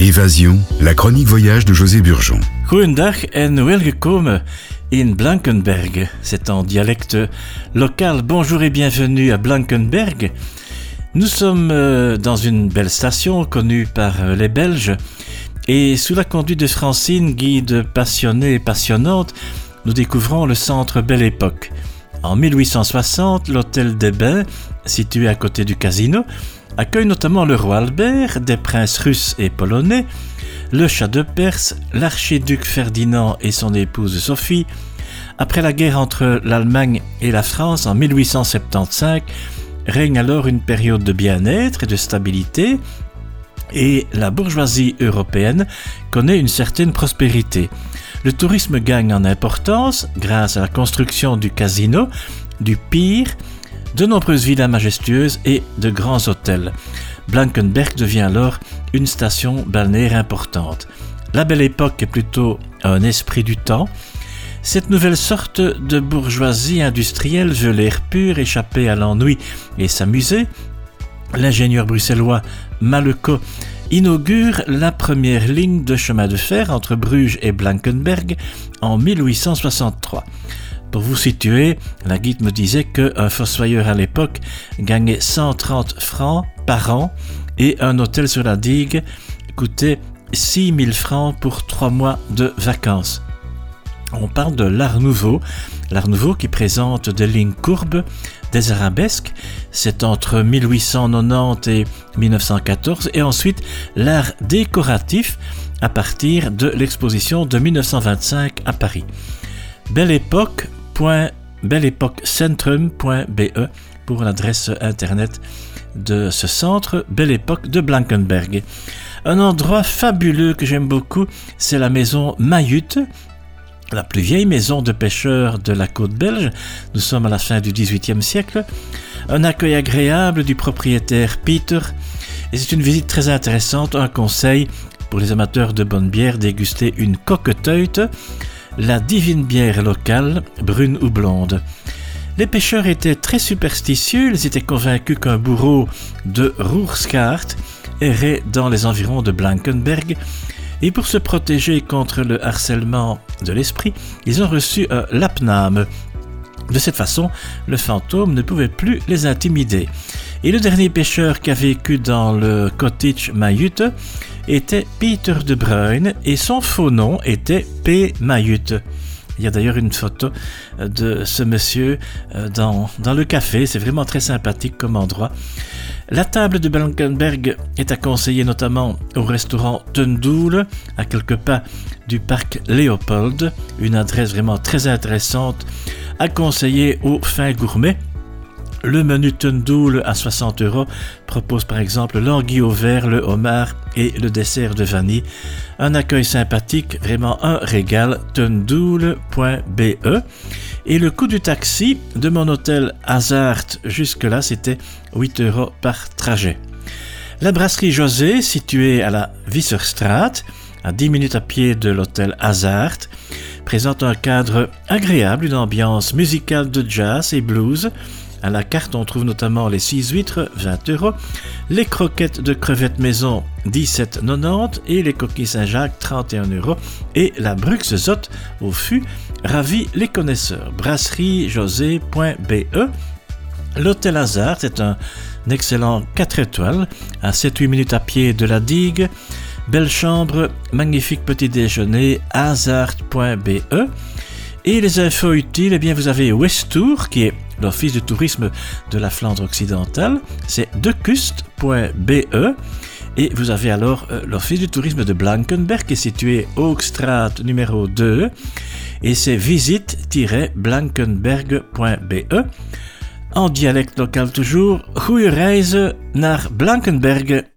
Évasion, la chronique voyage de José Burgeon. Goedendag en welgekomen in Blankenberg. C'est en dialecte local. Bonjour et bienvenue à Blankenberg. Nous sommes euh, dans une belle station connue par euh, les Belges et sous la conduite de Francine, guide passionnée et passionnante, nous découvrons le centre Belle Époque. En 1860, l'hôtel des Bains, situé à côté du casino, accueille notamment le roi Albert, des princes russes et polonais, le chat de Perse, l'archiduc Ferdinand et son épouse Sophie. Après la guerre entre l'Allemagne et la France en 1875, règne alors une période de bien-être et de stabilité, et la bourgeoisie européenne connaît une certaine prospérité. Le tourisme gagne en importance grâce à la construction du casino, du pire, de nombreuses villas majestueuses et de grands hôtels. Blankenberg devient alors une station balnéaire importante. La belle époque est plutôt un esprit du temps. Cette nouvelle sorte de bourgeoisie industrielle veut l'air pur, échapper à l'ennui et s'amuser. L'ingénieur bruxellois Maleco inaugure la première ligne de chemin de fer entre Bruges et Blankenberg en 1863. Pour vous situer, la guide me disait qu'un fossoyeur à l'époque gagnait 130 francs par an et un hôtel sur la digue coûtait 6000 francs pour trois mois de vacances. On parle de l'Art Nouveau, l'Art Nouveau qui présente des lignes courbes, des arabesques, c'est entre 1890 et 1914, et ensuite l'art décoratif à partir de l'exposition de 1925 à Paris. Belle époque belleepoquecentrum.be pour l'adresse internet de ce centre, Belle Époque de Blankenberg. Un endroit fabuleux que j'aime beaucoup, c'est la maison Mayut, la plus vieille maison de pêcheurs de la côte belge. Nous sommes à la fin du XVIIIe siècle. Un accueil agréable du propriétaire Peter. Et c'est une visite très intéressante. Un conseil pour les amateurs de bonne bière, déguster une coqueteute la divine bière locale, brune ou blonde. Les pêcheurs étaient très superstitieux, ils étaient convaincus qu'un bourreau de Roerskaart errait dans les environs de Blankenberg, et pour se protéger contre le harcèlement de l'esprit, ils ont reçu un lapname. De cette façon, le fantôme ne pouvait plus les intimider. Et le dernier pêcheur qui a vécu dans le cottage Mayute était Peter de Bruyne et son faux nom était P. Mayut. Il y a d'ailleurs une photo euh, de ce monsieur euh, dans le café. C'est vraiment très sympathique comme endroit. La table de Blankenberg est à conseiller notamment au restaurant Tundoul, à quelques pas du parc Léopold. Une adresse vraiment très intéressante à conseiller aux fins gourmets. Le menu Tundoul à 60 euros propose par exemple l'anguille au vert, le homard et le dessert de vanille. Un accueil sympathique, vraiment un régal, tundoul.be. Et le coût du taxi de mon hôtel Hazard jusque-là, c'était 8 euros par trajet. La brasserie José, située à la Visserstraat, à 10 minutes à pied de l'hôtel Hazard, présente un cadre agréable, une ambiance musicale de jazz et blues, à la carte, on trouve notamment les 6 huîtres, 20 euros, les croquettes de crevettes maison, 17,90 et les coquilles Saint-Jacques, 31 euros, et la Bruxzot au fût ravit les connaisseurs. Brasserie-josé.be L'hôtel Hazard est un excellent 4 étoiles, à 7-8 minutes à pied de la digue. Belle chambre, magnifique petit déjeuner, hazard.be. Et les infos utiles, eh bien vous avez Westour qui est l'Office de tourisme de la Flandre occidentale, c'est decust.be. Et vous avez alors euh, l'Office du tourisme de Blankenberg qui est situé Hoogstraat numéro 2 et c'est visite-blankenberg.be. En dialecte local toujours, goeie reise naar Blankenberg.